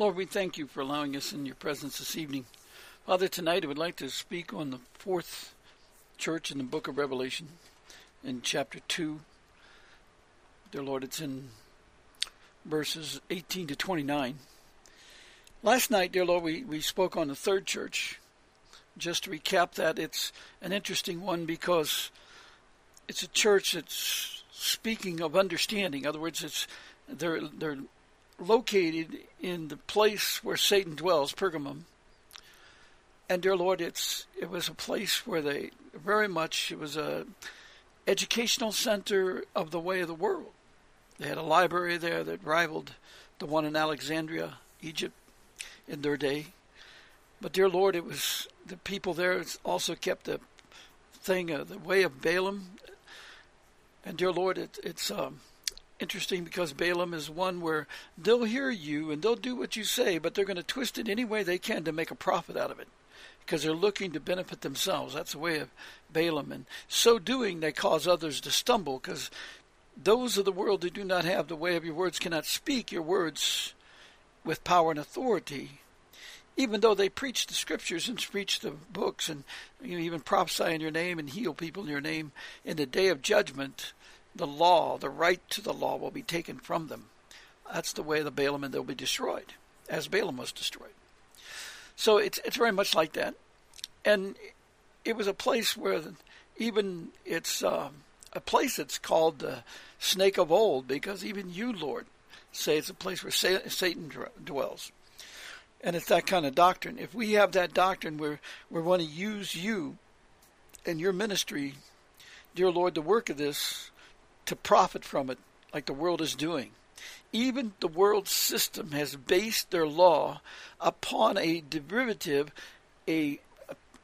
Lord, we thank you for allowing us in your presence this evening. Father, tonight I would like to speak on the fourth church in the book of Revelation in chapter 2. Dear Lord, it's in verses 18 to 29. Last night, dear Lord, we, we spoke on the third church. Just to recap that, it's an interesting one because it's a church that's speaking of understanding. In other words, it's they're they're located in the place where Satan dwells, Pergamum. And dear Lord, it's it was a place where they very much it was a educational center of the way of the world. They had a library there that rivaled the one in Alexandria, Egypt, in their day. But dear Lord, it was the people there also kept the thing, uh, the way of Balaam. And dear Lord, it, it's um, interesting because Balaam is one where they'll hear you and they'll do what you say, but they're going to twist it any way they can to make a profit out of it because they're looking to benefit themselves. That's the way of Balaam. And so doing, they cause others to stumble because those of the world who do not have the way of your words cannot speak your words with power and authority. Even though they preach the scriptures and preach the books and you know, even prophesy in your name and heal people in your name, in the day of judgment, the law, the right to the law, will be taken from them. That's the way the Balaam, and they'll be destroyed, as Balaam was destroyed. So it's it's very much like that, and it was a place where even it's uh, a place that's called the snake of old, because even you, Lord, say it's a place where Satan dwells. And it's that kind of doctrine. If we have that doctrine where we want to use you and your ministry, dear Lord, the work of this to profit from it like the world is doing. Even the world system has based their law upon a derivative, a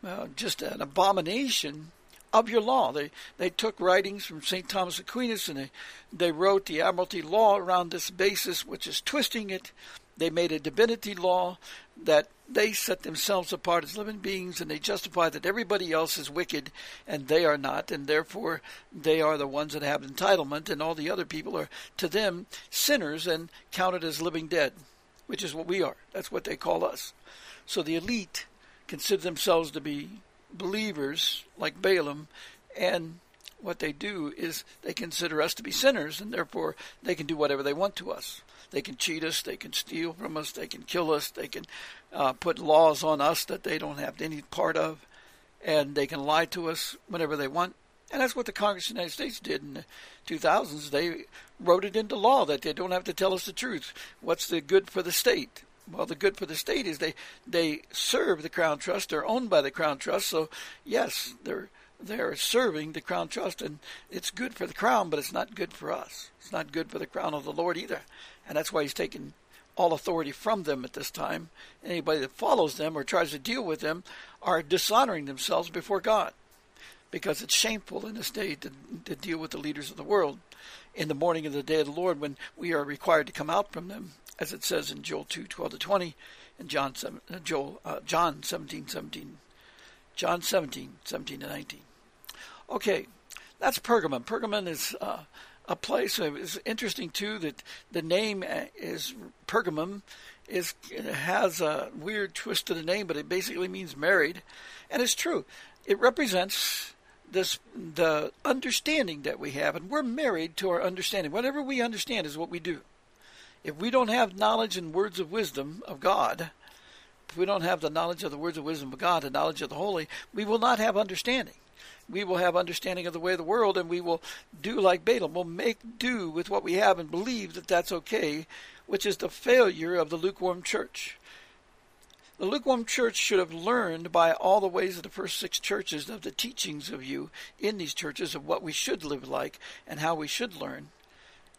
uh, just an abomination of your law. They they took writings from St. Thomas Aquinas and they, they wrote the Admiralty law around this basis, which is twisting it. They made a divinity law that they set themselves apart as living beings and they justify that everybody else is wicked and they are not, and therefore they are the ones that have entitlement, and all the other people are, to them, sinners and counted as living dead, which is what we are. That's what they call us. So the elite consider themselves to be believers like Balaam, and what they do is they consider us to be sinners, and therefore they can do whatever they want to us. They can cheat us, they can steal from us, they can kill us, they can uh, put laws on us that they don't have any part of, and they can lie to us whenever they want. And that's what the Congress of the United States did in the 2000s. They wrote it into law that they don't have to tell us the truth. What's the good for the state? Well, the good for the state is they they serve the Crown Trust. They're owned by the Crown Trust, so yes, they're they're serving the Crown Trust, and it's good for the Crown, but it's not good for us. It's not good for the Crown of the Lord either, and that's why He's taken all authority from them at this time. Anybody that follows them or tries to deal with them are dishonoring themselves before God, because it's shameful in this day to, to deal with the leaders of the world in the morning of the day of the Lord when we are required to come out from them as it says in Joel 2, 12 to 20, and John, 7, uh, Joel, uh, John 17, 17. John 17, 17 to 19. Okay, that's Pergamum. Pergamum is uh, a place. It's interesting too that the name uh, is Pergamum is has a weird twist to the name, but it basically means married, and it's true. It represents this the understanding that we have, and we're married to our understanding. Whatever we understand is what we do. If we don't have knowledge and words of wisdom of God, if we don't have the knowledge of the words of wisdom of God, the knowledge of the holy, we will not have understanding. We will have understanding of the way of the world, and we will do like Balaam. We'll make do with what we have and believe that that's okay, which is the failure of the lukewarm church. The lukewarm church should have learned by all the ways of the first six churches of the teachings of you in these churches of what we should live like and how we should learn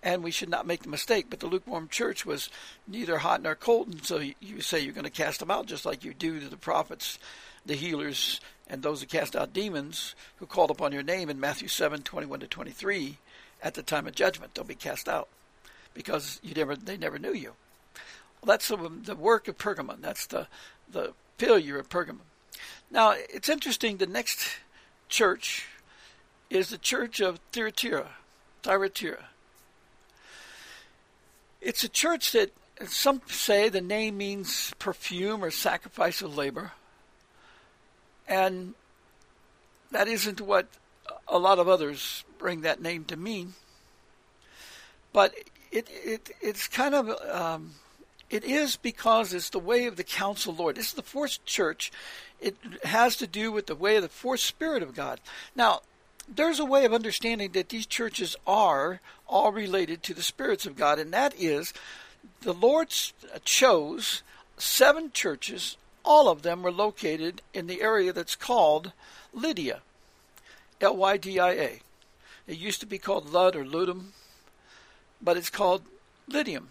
and we should not make the mistake. But the lukewarm church was neither hot nor cold, and so you say you're going to cast them out just like you do to the prophets, the healers, and those who cast out demons who called upon your name in Matthew 7, 21 to 23 at the time of judgment. They'll be cast out because you never, they never knew you. Well, that's the, the work of Pergamon. That's the, the failure of Pergamon. Now, it's interesting, the next church is the church of Thyatira. Thyatira. It's a church that some say the name means perfume or sacrifice of labor. And that isn't what a lot of others bring that name to mean. But it, it it's kind of um, it is because it's the way of the counsel Lord. This is the fourth church. It has to do with the way of the fourth Spirit of God. Now, there's a way of understanding that these churches are all related to the spirits of God, and that is the Lord uh, chose seven churches. All of them were located in the area that's called Lydia, L Y D I A. It used to be called Lud or Ludum, but it's called Lydium.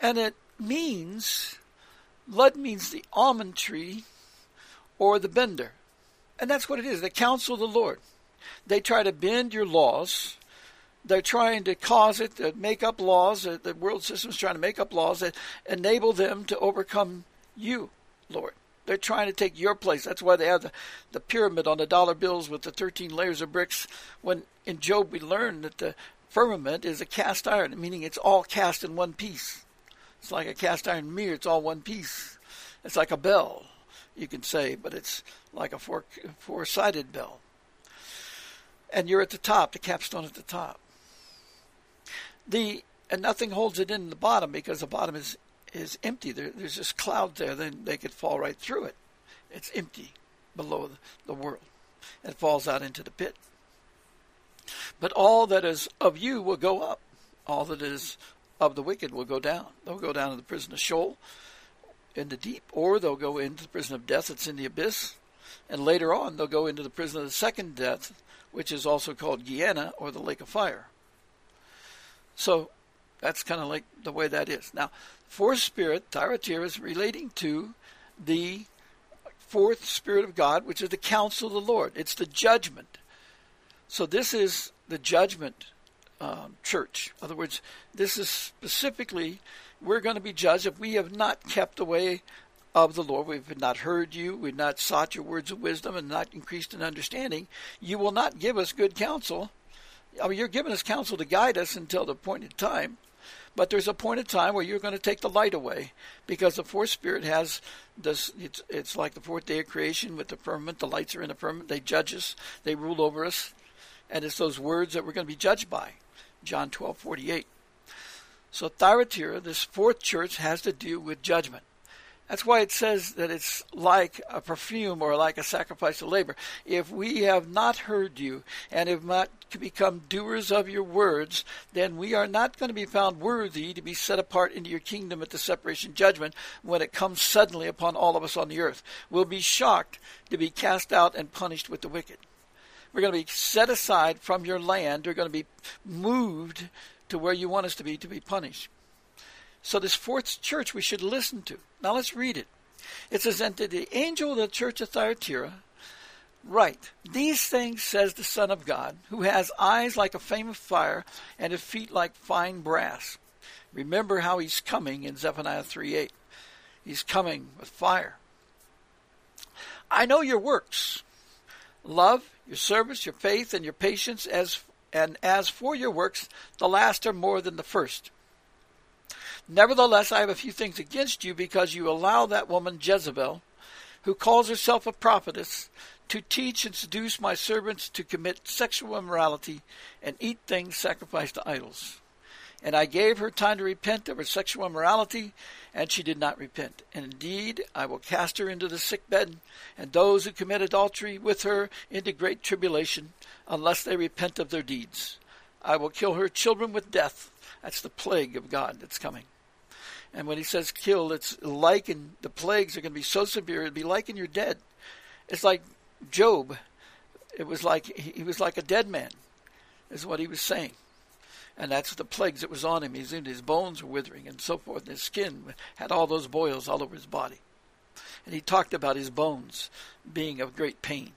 And it means, Lud means the almond tree or the bender. And that's what it is, the counsel of the Lord. They try to bend your laws. They're trying to cause it to make up laws. The world system is trying to make up laws that enable them to overcome you, Lord. They're trying to take your place. That's why they have the, the pyramid on the dollar bills with the 13 layers of bricks. When in Job we learn that the firmament is a cast iron, meaning it's all cast in one piece. It's like a cast iron mirror, it's all one piece. It's like a bell, you can say, but it's like a four four sided bell. And you're at the top, the capstone at the top. The and nothing holds it in the bottom because the bottom is is empty. There, there's just cloud there, then they could fall right through it. It's empty below the, the world. It falls out into the pit. But all that is of you will go up. All that is of the wicked will go down. They'll go down to the prison of Sheol in the deep, or they'll go into the prison of death that's in the abyss. And later on, they'll go into the prison of the second death, which is also called Gehenna or the lake of fire. So that's kind of like the way that is. Now, fourth spirit, Thyatira, is relating to the fourth spirit of God, which is the counsel of the Lord. It's the judgment. So this is the judgment um, church. In other words, this is specifically, we're going to be judged if we have not kept the way of the Lord. We've not heard you. We've not sought your words of wisdom and not increased in understanding. You will not give us good counsel. I mean, you're giving us counsel to guide us until the appointed time. But there's a point in time where you're going to take the light away because the fourth spirit has this. It's, it's like the fourth day of creation with the firmament. The lights are in the firmament. They judge us. They rule over us. And it's those words that we're going to be judged by. John 12:48. So Thyatira, this fourth church, has to do with judgment. That's why it says that it's like a perfume or like a sacrifice of labor. If we have not heard you and have not become doers of your words, then we are not going to be found worthy to be set apart into your kingdom at the separation judgment when it comes suddenly upon all of us on the earth. We'll be shocked to be cast out and punished with the wicked. We're going to be set aside from your land. We're going to be moved to where you want us to be to be punished. So, this fourth church we should listen to. Now, let's read it. It says, And to the angel of the church of Thyatira, write, These things says the Son of God, who has eyes like a flame of fire and his feet like fine brass. Remember how he's coming in Zephaniah 3 8. He's coming with fire. I know your works love, your service, your faith, and your patience, as and as for your works, the last are more than the first. Nevertheless, I have a few things against you because you allow that woman Jezebel, who calls herself a prophetess, to teach and seduce my servants to commit sexual immorality and eat things sacrificed to idols. And I gave her time to repent of her sexual immorality, and she did not repent. And indeed, I will cast her into the sick bed, and those who commit adultery with her into great tribulation, unless they repent of their deeds. I will kill her children with death. That's the plague of God that's coming. And when he says kill, it's like in the plagues are going to be so severe, it'd be like in you're dead. It's like Job. It was like he was like a dead man, is what he was saying and that's the plagues that was on him. His, his bones were withering and so forth. And his skin had all those boils all over his body. And he talked about his bones being of great pain.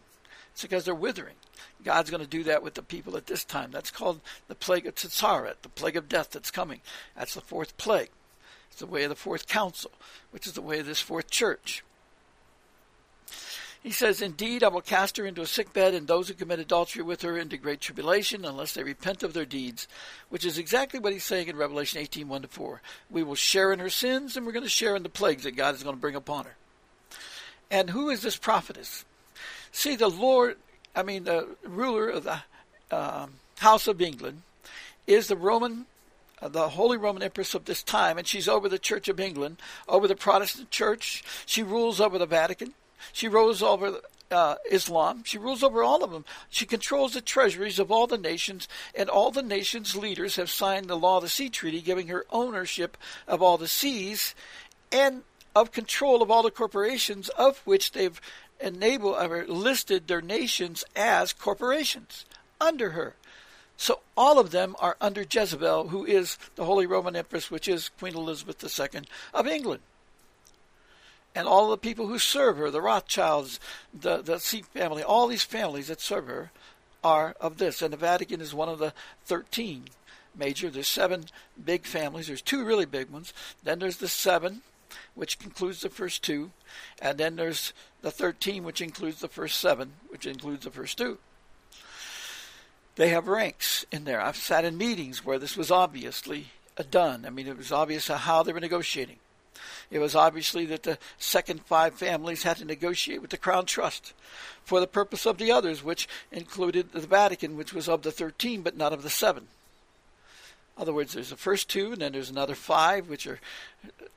It's because they're withering. God's going to do that with the people at this time. That's called the plague of Tzitzaret, the plague of death that's coming. That's the fourth plague. It's the way of the fourth counsel, which is the way of this fourth church. He says, Indeed, I will cast her into a sick bed, and those who commit adultery with her into great tribulation, unless they repent of their deeds. Which is exactly what he's saying in Revelation 18 1 to 4. We will share in her sins, and we're going to share in the plagues that God is going to bring upon her. And who is this prophetess? See, the Lord, I mean, the ruler of the um, House of England is the Roman, the Holy Roman Empress of this time, and she's over the Church of England, over the Protestant Church. She rules over the Vatican. She rules over uh, Islam. She rules over all of them. She controls the treasuries of all the nations, and all the nations' leaders have signed the Law of the Sea Treaty, giving her ownership of all the seas and of control of all the corporations, of which they've enabled or listed their nations as corporations under her. So all of them are under Jezebel, who is the Holy Roman Empress, which is Queen Elizabeth II of England and all the people who serve her, the Rothschilds, the, the C family, all these families that serve her are of this. And the Vatican is one of the 13 major. There's seven big families. There's two really big ones. Then there's the seven, which concludes the first two. And then there's the 13, which includes the first seven, which includes the first two. They have ranks in there. I've sat in meetings where this was obviously uh, done. I mean, it was obvious how they were negotiating. It was obviously that the second five families had to negotiate with the Crown Trust for the purpose of the others, which included the Vatican, which was of the 13 but not of the seven. In other words, there's the first two, and then there's another five, which are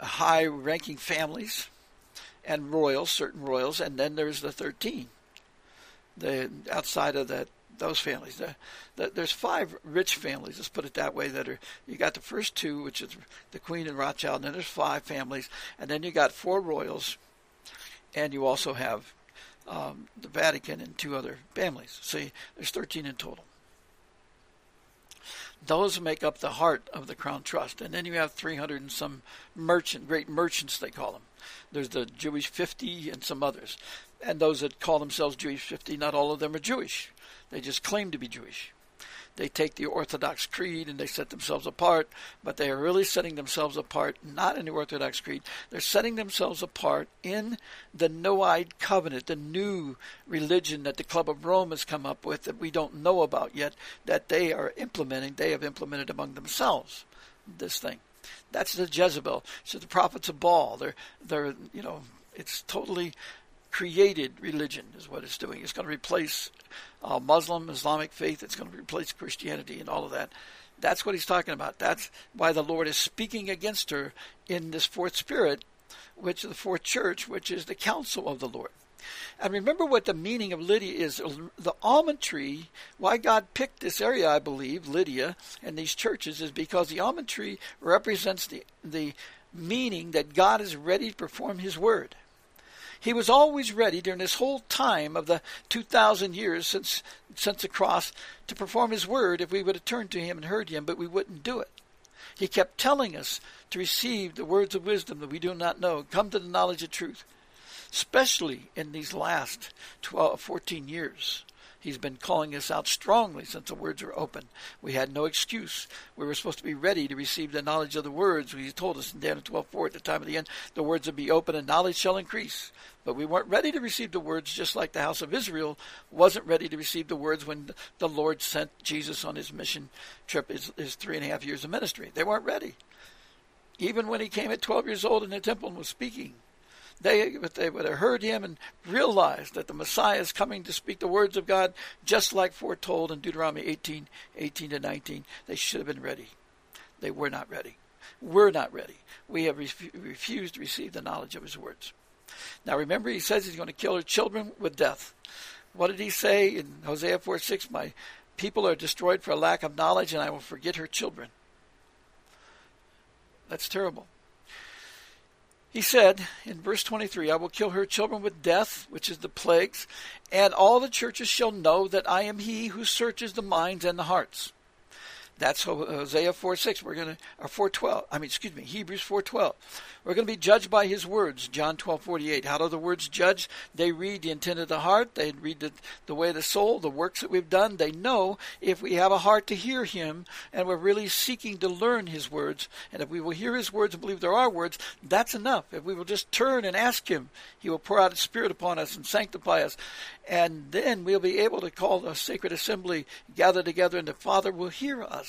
uh, high ranking families and royals, certain royals, and then there's the 13. The outside of that those families. The, the, there's five rich families, let's put it that way, that are, you got the first two, which is the Queen and Rothschild, and then there's five families, and then you got four royals, and you also have um, the Vatican and two other families. See, there's 13 in total. Those make up the heart of the Crown Trust. And then you have 300 and some merchant, great merchants, they call them. There's the Jewish 50 and some others. And those that call themselves Jewish 50, not all of them are Jewish. They just claim to be Jewish. They take the Orthodox Creed and they set themselves apart, but they are really setting themselves apart not in the Orthodox Creed. They're setting themselves apart in the Noahide covenant, the new religion that the Club of Rome has come up with that we don't know about yet, that they are implementing, they have implemented among themselves this thing. That's the Jezebel. So the prophets of Baal. They're they're you know, it's totally created religion is what it's doing. It's going to replace uh, Muslim, Islamic faith. It's going to replace Christianity and all of that. That's what he's talking about. That's why the Lord is speaking against her in this fourth spirit, which is the fourth church, which is the counsel of the Lord. And remember what the meaning of Lydia is. The almond tree, why God picked this area, I believe, Lydia, and these churches, is because the almond tree represents the, the meaning that God is ready to perform his word. He was always ready during this whole time of the 2,000 years since, since the cross to perform His word if we would have turned to Him and heard Him, but we wouldn't do it. He kept telling us to receive the words of wisdom that we do not know, come to the knowledge of truth, especially in these last 12, 14 years. He's been calling us out strongly since the words were open. We had no excuse. We were supposed to be ready to receive the knowledge of the words. He told us in Daniel 12:4 at the time of the end, the words would be open and knowledge shall increase. But we weren't ready to receive the words just like the house of Israel wasn't ready to receive the words when the Lord sent Jesus on his mission trip, his, his three and a half years of ministry. They weren't ready. Even when he came at 12 years old in the temple and was speaking, they, if they would have heard him and realized that the Messiah is coming to speak the words of God, just like foretold in Deuteronomy 18, 18 to 19, they should have been ready. They were not ready. We're not ready. We have refused to receive the knowledge of his words. Now remember, he says he's going to kill her children with death. What did he say in Hosea 4 6? My people are destroyed for a lack of knowledge, and I will forget her children. That's terrible. He said in verse 23, I will kill her children with death, which is the plagues, and all the churches shall know that I am he who searches the minds and the hearts. That's Hosea uh, 4 6. We're going to, or 412. I mean, excuse me, Hebrews 412. We're going to be judged by his words. John 12 48. How do the words judge? They read the intent of the heart. They read the, the way of the soul, the works that we've done. They know if we have a heart to hear him and we're really seeking to learn his words. And if we will hear his words and believe there are words, that's enough. If we will just turn and ask him, he will pour out his spirit upon us and sanctify us. And then we'll be able to call a sacred assembly, gather together, and the Father will hear us.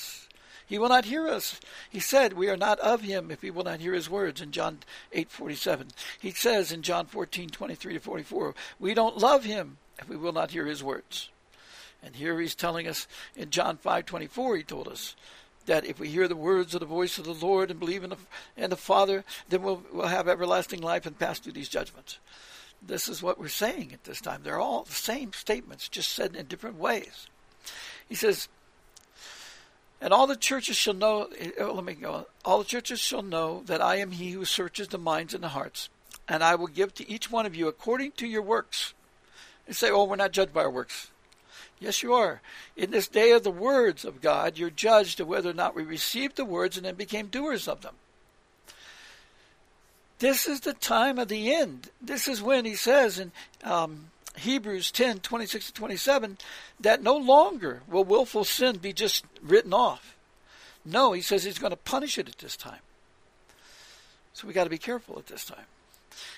He will not hear us. He said, We are not of him if we will not hear his words in John 8 47. He says in John 14 23 to 44, We don't love him if we will not hear his words. And here he's telling us in John 5 24, he told us that if we hear the words of the voice of the Lord and believe in the, in the Father, then we'll, we'll have everlasting life and pass through these judgments. This is what we're saying at this time. They're all the same statements, just said in different ways. He says, and all the churches shall know, oh, let me go. All the churches shall know that I am he who searches the minds and the hearts. And I will give to each one of you according to your works. You say, oh, we're not judged by our works. Yes, you are. In this day of the words of God, you're judged of whether or not we received the words and then became doers of them. This is the time of the end. This is when he says in um, Hebrews 10 26 to 27 that no longer will willful sin be just written off. No, he says he's going to punish it at this time. So we got to be careful at this time.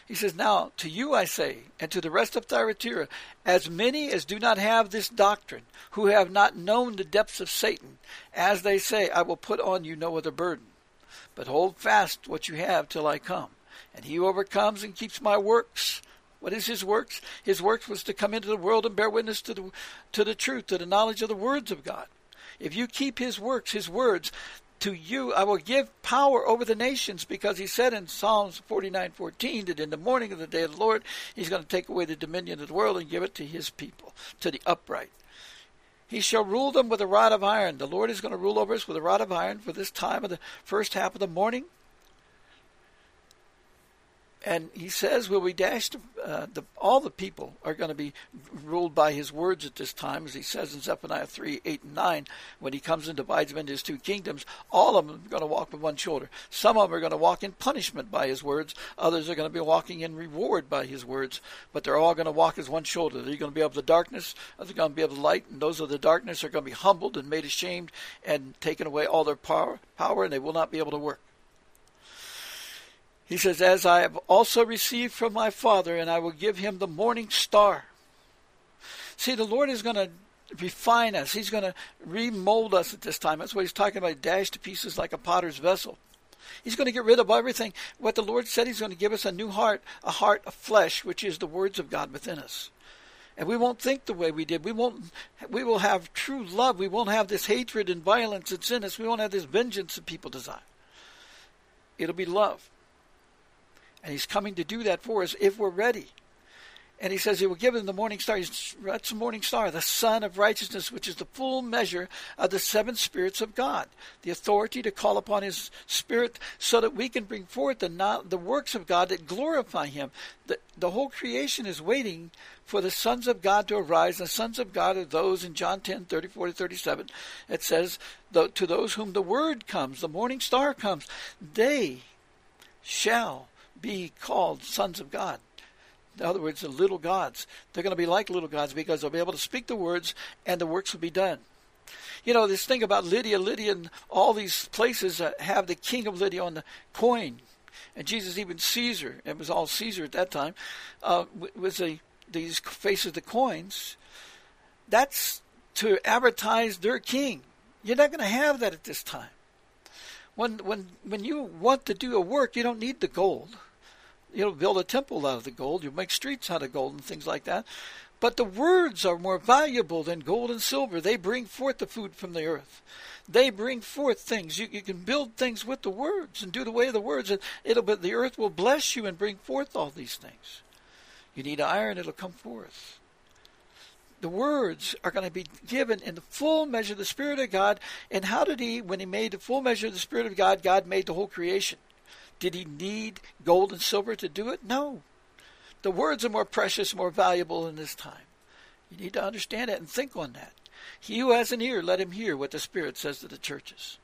He says, Now to you I say, and to the rest of Thyatira, as many as do not have this doctrine, who have not known the depths of Satan, as they say, I will put on you no other burden. But hold fast what you have till I come. And he who overcomes and keeps my works, what is his works? His works was to come into the world and bear witness to the to the truth, to the knowledge of the words of God. If you keep his works, his words, to you I will give power over the nations, because he said in Psalms forty nine fourteen that in the morning of the day of the Lord he's going to take away the dominion of the world and give it to his people, to the upright. He shall rule them with a rod of iron. The Lord is going to rule over us with a rod of iron for this time of the first half of the morning and he says, "Will we dashed. uh, the, all the people are going to be ruled by his words at this time?" As he says in Zephaniah three, eight, and nine, when he comes and divides them into his two kingdoms, all of them are going to walk with one shoulder. Some of them are going to walk in punishment by his words. Others are going to be walking in reward by his words. But they're all going to walk as one shoulder. They're going to be of the darkness. They're going to be of the light. And those of the darkness are going to be humbled and made ashamed and taken away all their power, power, and they will not be able to work. He says, As I have also received from my Father, and I will give him the morning star. See, the Lord is going to refine us. He's going to remold us at this time. That's what he's talking about, dashed to pieces like a potter's vessel. He's going to get rid of everything. What the Lord said, He's going to give us a new heart, a heart of flesh, which is the words of God within us. And we won't think the way we did. We won't. We will have true love. We won't have this hatred and violence that's in us. We won't have this vengeance that people desire. It'll be love. And he's coming to do that for us if we're ready. And he says he will give them the morning star. That's the morning star, the sun of righteousness, which is the full measure of the seven spirits of God. The authority to call upon his spirit so that we can bring forth the, the works of God that glorify him. The, the whole creation is waiting for the sons of God to arise. The sons of God are those in John 10, 34 to 37. It says, To those whom the word comes, the morning star comes, they shall be called sons of God. In other words, the little gods. They're going to be like little gods because they'll be able to speak the words and the works will be done. You know, this thing about Lydia, Lydia, and all these places that have the king of Lydia on the coin. And Jesus, even Caesar, it was all Caesar at that time, uh, was a, these faces the coins. That's to advertise their king. You're not going to have that at this time. When, when, when you want to do a work, you don't need the gold you'll build a temple out of the gold. You'll make streets out of gold and things like that. But the words are more valuable than gold and silver. They bring forth the food from the earth. They bring forth things. You, you can build things with the words and do the way of the words, and it'll but the earth will bless you and bring forth all these things. You need iron, it'll come forth. The words are going to be given in the full measure of the Spirit of God. And how did He, when He made the full measure of the Spirit of God, God made the whole creation? Did he need gold and silver to do it? No. The words are more precious, more valuable in this time. You need to understand that and think on that. He who has an ear, let him hear what the Spirit says to the churches.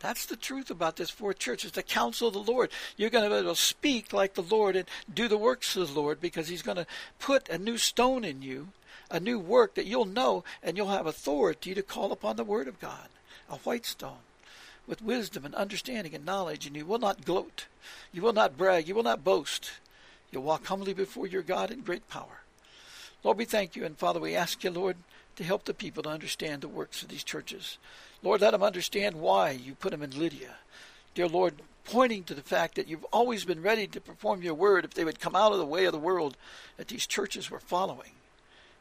That's the truth about this fourth church. It's the counsel of the Lord. You're going to be able to speak like the Lord and do the works of the Lord because He's going to put a new stone in you, a new work that you'll know, and you'll have authority to call upon the Word of God, a white stone with wisdom and understanding and knowledge, and you will not gloat. You will not brag. You will not boast. You'll walk humbly before your God in great power. Lord, we thank you, and Father, we ask you, Lord, to help the people to understand the works of these churches. Lord, let them understand why you put them in Lydia. Dear Lord, pointing to the fact that you've always been ready to perform your word if they would come out of the way of the world that these churches were following.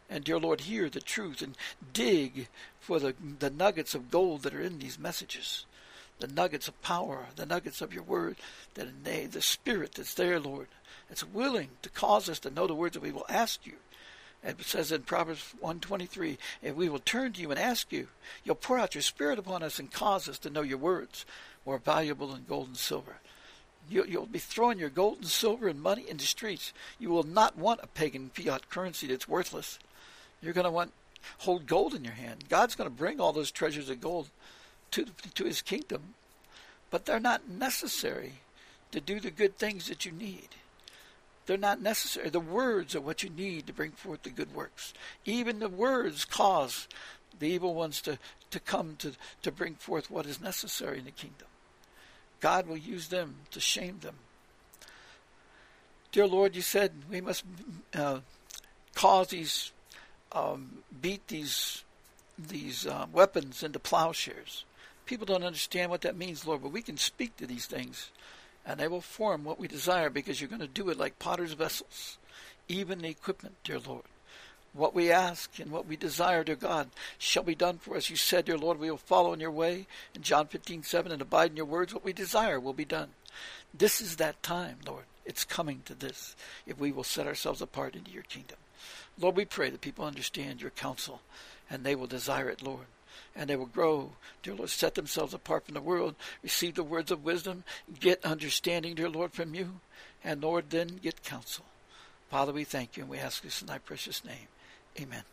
And dear Lord, hear the truth and dig for the, the nuggets of gold that are in these messages, the nuggets of power, the nuggets of your word, that in the spirit that's there, Lord, that's willing to cause us to know the words that we will ask you it says in Proverbs 123, if we will turn to you and ask you, you'll pour out your spirit upon us and cause us to know your words, more valuable than gold and silver. You, will be throwing your gold and silver and money into streets. You will not want a pagan fiat currency that's worthless. You're going to want hold gold in your hand. God's going to bring all those treasures of gold to to His kingdom, but they're not necessary to do the good things that you need. They're not necessary. The words are what you need to bring forth the good works. Even the words cause the evil ones to, to come to, to bring forth what is necessary in the kingdom. God will use them to shame them. Dear Lord, you said we must uh, cause these, um, beat these these uh, weapons into plowshares. People don't understand what that means, Lord, but we can speak to these things and they will form what we desire because you're going to do it like potter's vessels, even the equipment, dear Lord. What we ask and what we desire, dear God, shall be done for us. You said, dear Lord, we will follow in your way in John 15, 7, and abide in your words. What we desire will be done. This is that time, Lord. It's coming to this if we will set ourselves apart into your kingdom. Lord, we pray that people understand your counsel and they will desire it, Lord and they will grow. Dear Lord, set themselves apart from the world, receive the words of wisdom, get understanding, dear Lord, from you, and Lord, then get counsel. Father, we thank you and we ask this in thy precious name. Amen.